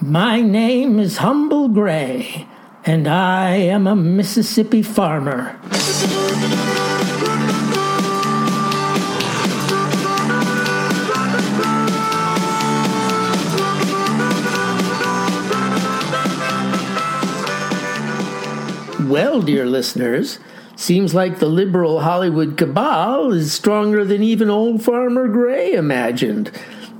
My name is Humble Gray, and I am a Mississippi farmer. Well, dear listeners, seems like the liberal Hollywood cabal is stronger than even old Farmer Gray imagined.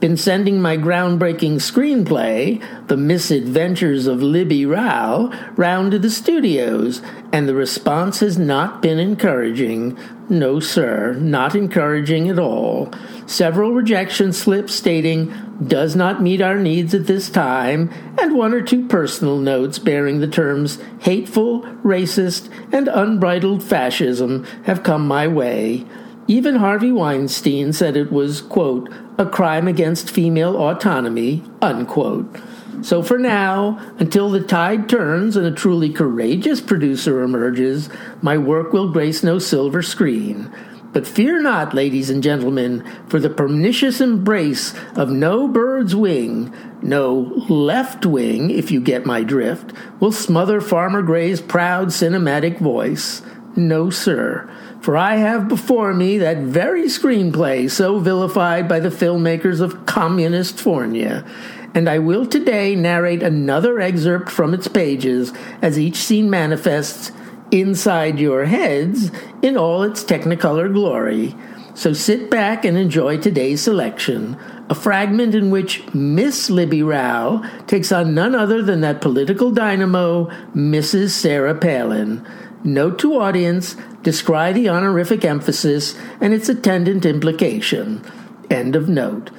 Been sending my groundbreaking screenplay, The Misadventures of Libby Rao, round to the studios, and the response has not been encouraging. No, sir, not encouraging at all. Several rejection slips stating, does not meet our needs at this time, and one or two personal notes bearing the terms hateful, racist, and unbridled fascism have come my way. Even Harvey Weinstein said it was, quote, a crime against female autonomy, unquote. So for now, until the tide turns and a truly courageous producer emerges, my work will grace no silver screen. But fear not, ladies and gentlemen, for the pernicious embrace of no bird's wing, no left wing, if you get my drift, will smother Farmer Gray's proud cinematic voice. No, sir for I have before me that very screenplay so vilified by the filmmakers of communist Fornia, and I will today narrate another excerpt from its pages as each scene manifests inside your heads in all its technicolor glory. So sit back and enjoy today's selection, a fragment in which Miss Libby Rao takes on none other than that political dynamo, Mrs. Sarah Palin. Note to audience describe the honorific emphasis and its attendant implication. End of note.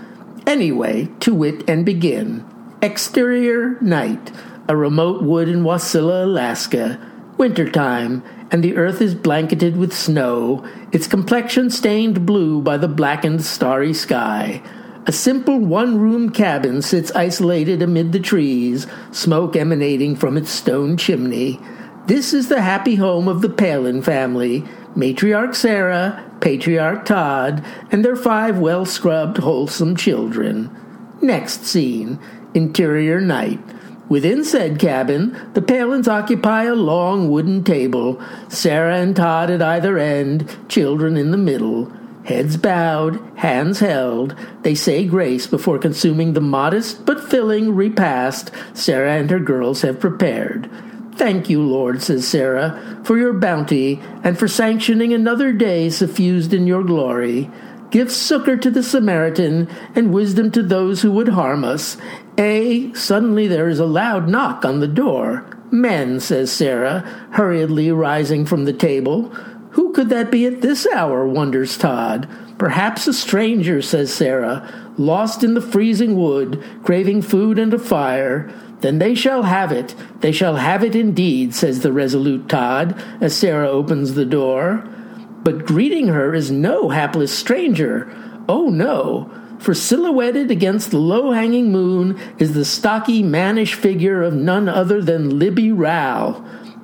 Anyway, to wit and begin. Exterior night. A remote wood in Wasilla, Alaska. Wintertime, and the earth is blanketed with snow, its complexion stained blue by the blackened starry sky. A simple one room cabin sits isolated amid the trees, smoke emanating from its stone chimney. This is the happy home of the Palin family matriarch Sarah, patriarch Todd, and their five well scrubbed, wholesome children. Next scene interior night. Within said cabin, the Palins occupy a long wooden table, Sarah and Todd at either end, children in the middle. Heads bowed, hands held, they say grace before consuming the modest but filling repast Sarah and her girls have prepared. Thank you, Lord, says Sarah, for your bounty and for sanctioning another day suffused in your glory. Give succor to the Samaritan and wisdom to those who would harm us. A, suddenly there is a loud knock on the door. Men, says Sarah, hurriedly rising from the table. Who could that be at this hour, wonders Todd. Perhaps a stranger, says Sarah, lost in the freezing wood, craving food and a fire. Then they shall have it. They shall have it indeed, says the resolute Todd, as Sarah opens the door. But greeting her is no hapless stranger. Oh, no. For silhouetted against the low hanging moon is the stocky, mannish figure of none other than Libby Rao.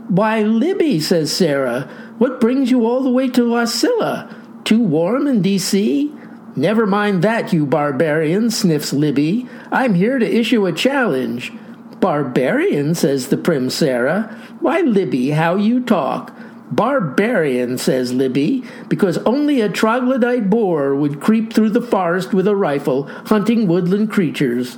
Why, Libby, says Sarah, what brings you all the way to Wasilla? Too warm in D.C.? Never mind that, you barbarian, sniffs Libby. I'm here to issue a challenge. Barbarian, says the prim Sarah. Why, Libby, how you talk. Barbarian, says Libby, because only a troglodyte boar would creep through the forest with a rifle, hunting woodland creatures.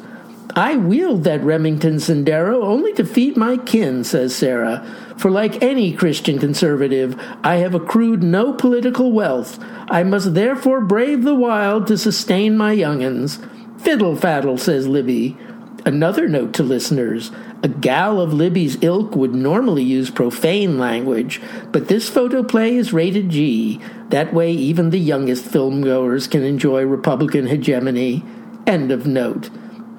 I wield that Remington Sendero only to feed my kin, says Sarah. For like any Christian conservative, I have accrued no political wealth. I must therefore brave the wild to sustain my young'uns. Fiddle faddle, says Libby. Another note to listeners a gal of Libby's ilk would normally use profane language, but this photoplay is rated G. That way, even the youngest filmgoers can enjoy Republican hegemony. End of note.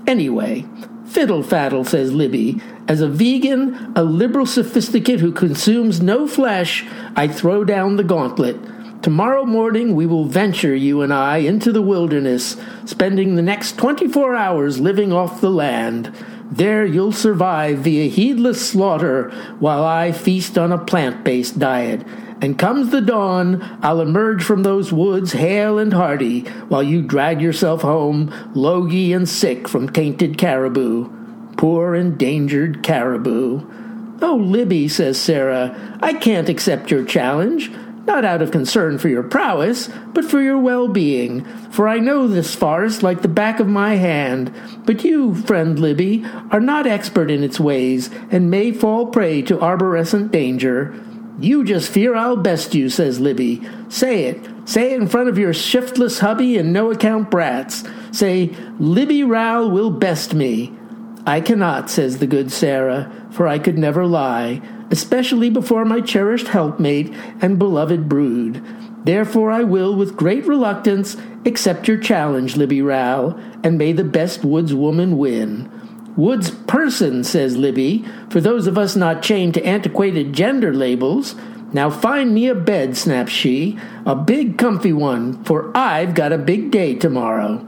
Anyway, fiddle faddle, says Libby. As a vegan, a liberal sophisticate who consumes no flesh, I throw down the gauntlet. Tomorrow morning we will venture, you and I, into the wilderness, spending the next 24 hours living off the land. There you'll survive via heedless slaughter while I feast on a plant based diet. And comes the dawn, I'll emerge from those woods hale and hearty, while you drag yourself home, logy and sick from tainted caribou. Poor endangered caribou. Oh, Libby, says Sarah, I can't accept your challenge not out of concern for your prowess, but for your well being. For I know this forest like the back of my hand. But you, friend Libby, are not expert in its ways, and may fall prey to arborescent danger. You just fear I'll best you, says Libby. Say it. Say it in front of your shiftless hubby and no account brats. Say, Libby Rowell will best me. I cannot, says the good Sarah, for I could never lie especially before my cherished helpmate and beloved brood. Therefore I will, with great reluctance, accept your challenge, Libby Rowell, and may the best woods woman win. Woods person, says Libby, for those of us not chained to antiquated gender labels. Now find me a bed, snaps she, a big comfy one, for I've got a big day tomorrow.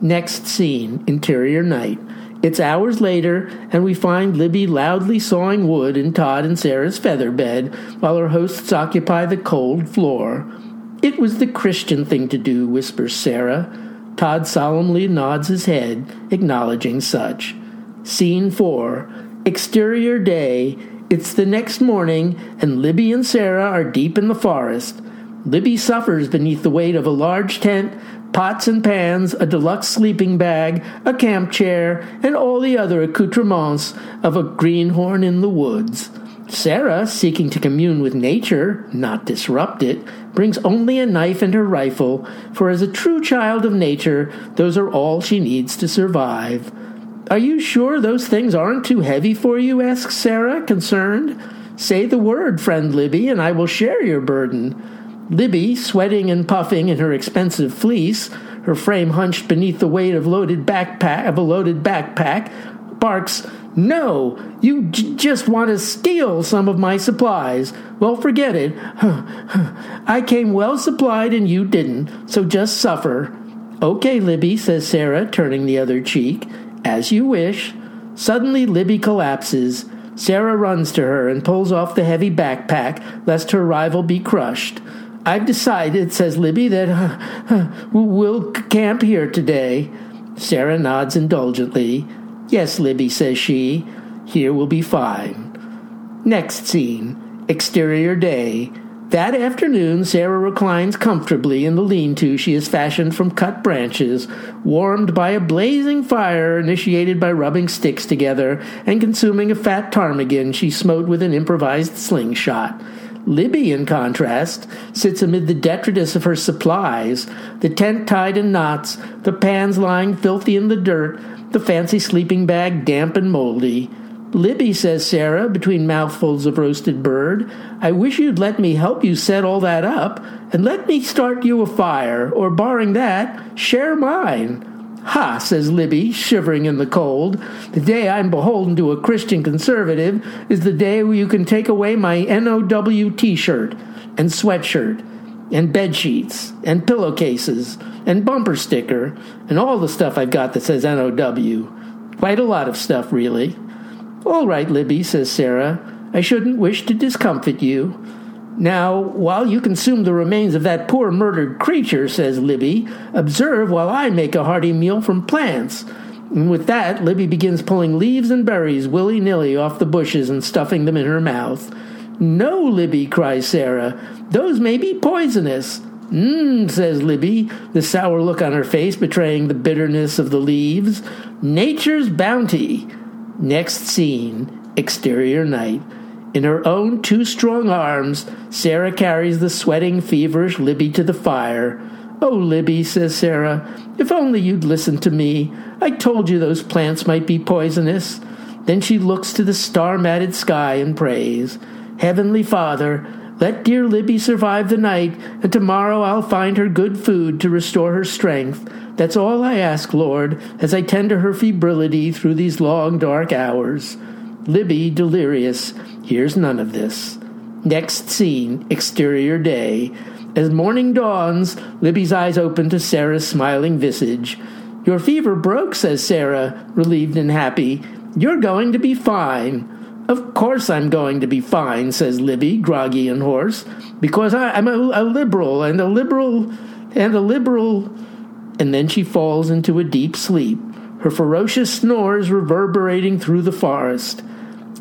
Next scene, interior night. It's hours later, and we find Libby loudly sawing wood in Todd and Sarah's feather bed while her hosts occupy the cold floor. It was the Christian thing to do, whispers Sarah. Todd solemnly nods his head, acknowledging such. Scene 4 Exterior day. It's the next morning, and Libby and Sarah are deep in the forest. Libby suffers beneath the weight of a large tent pots and pans, a deluxe sleeping bag, a camp chair, and all the other accoutrements of a greenhorn in the woods. Sarah, seeking to commune with nature, not disrupt it, brings only a knife and her rifle, for as a true child of nature, those are all she needs to survive. Are you sure those things aren't too heavy for you? asks Sarah, concerned. Say the word, friend Libby, and I will share your burden. Libby, sweating and puffing in her expensive fleece, her frame hunched beneath the weight of loaded backpack of a loaded backpack, barks, "No, you j- just want to steal some of my supplies. Well, forget it. I came well supplied and you didn't, so just suffer." "Okay, Libby," says Sarah, turning the other cheek. "As you wish." Suddenly, Libby collapses. Sarah runs to her and pulls off the heavy backpack, lest her rival be crushed. I've decided, says Libby, that uh, we'll camp here today. Sarah nods indulgently. Yes, Libby, says she. Here will be fine. Next scene exterior day. That afternoon, Sarah reclines comfortably in the lean to she has fashioned from cut branches, warmed by a blazing fire initiated by rubbing sticks together and consuming a fat ptarmigan she smote with an improvised slingshot. Libby, in contrast, sits amid the detritus of her supplies, the tent tied in knots, the pans lying filthy in the dirt, the fancy sleeping bag damp and moldy. Libby, says Sarah, between mouthfuls of roasted bird, I wish you'd let me help you set all that up, and let me start you a fire, or barring that, share mine. Ha, says Libby, shivering in the cold. The day I'm beholden to a Christian conservative is the day where you can take away my NOW t shirt and sweatshirt and bed sheets and pillowcases and bumper sticker and all the stuff I've got that says NOW. Quite a lot of stuff, really. All right, Libby, says Sarah. I shouldn't wish to discomfit you. Now, while you consume the remains of that poor murdered creature, says Libby, observe while I make a hearty meal from plants. And with that, Libby begins pulling leaves and berries willy nilly off the bushes and stuffing them in her mouth. No, Libby, cries Sarah. Those may be poisonous. Mmm, says Libby, the sour look on her face betraying the bitterness of the leaves. Nature's bounty. Next scene exterior night. In her own two strong arms, Sarah carries the sweating, feverish Libby to the fire. Oh, Libby, says Sarah, if only you'd listened to me. I told you those plants might be poisonous. Then she looks to the star matted sky and prays. Heavenly Father, let dear Libby survive the night, and tomorrow I'll find her good food to restore her strength. That's all I ask, Lord, as I tend to her febrility through these long, dark hours. Libby, delirious, hears none of this. Next scene, exterior day. As morning dawns, Libby's eyes open to Sarah's smiling visage. Your fever broke, says Sarah, relieved and happy. You're going to be fine. Of course I'm going to be fine, says Libby, groggy and hoarse, because I, am a, a liberal, and a liberal, and a liberal. And then she falls into a deep sleep her ferocious snores reverberating through the forest.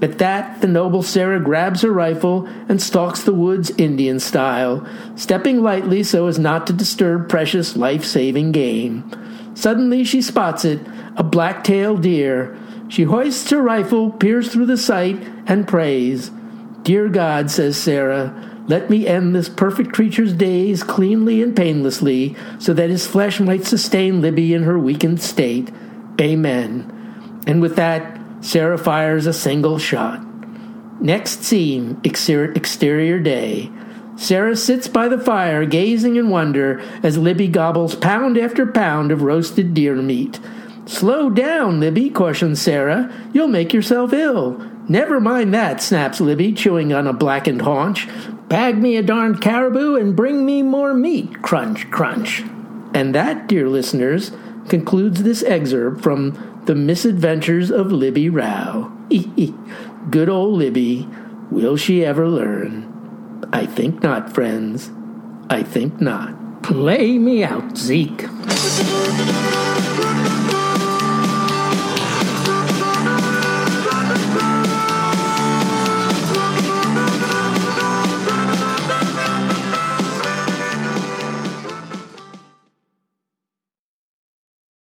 At that, the noble Sarah grabs her rifle and stalks the woods Indian style, stepping lightly so as not to disturb precious life saving game. Suddenly she spots it, a black tailed deer. She hoists her rifle, peers through the sight, and prays. Dear God, says Sarah, let me end this perfect creature's days cleanly and painlessly, so that his flesh might sustain Libby in her weakened state. Amen. And with that, Sarah fires a single shot. Next scene, exterior day. Sarah sits by the fire, gazing in wonder as Libby gobbles pound after pound of roasted deer meat. Slow down, Libby, cautions Sarah. You'll make yourself ill. Never mind that, snaps Libby, chewing on a blackened haunch. Bag me a darned caribou and bring me more meat. Crunch, crunch. And that, dear listeners, concludes this excerpt from The Misadventures of Libby Rowe. Good old Libby. Will she ever learn? I think not, friends. I think not. Play me out, Zeke.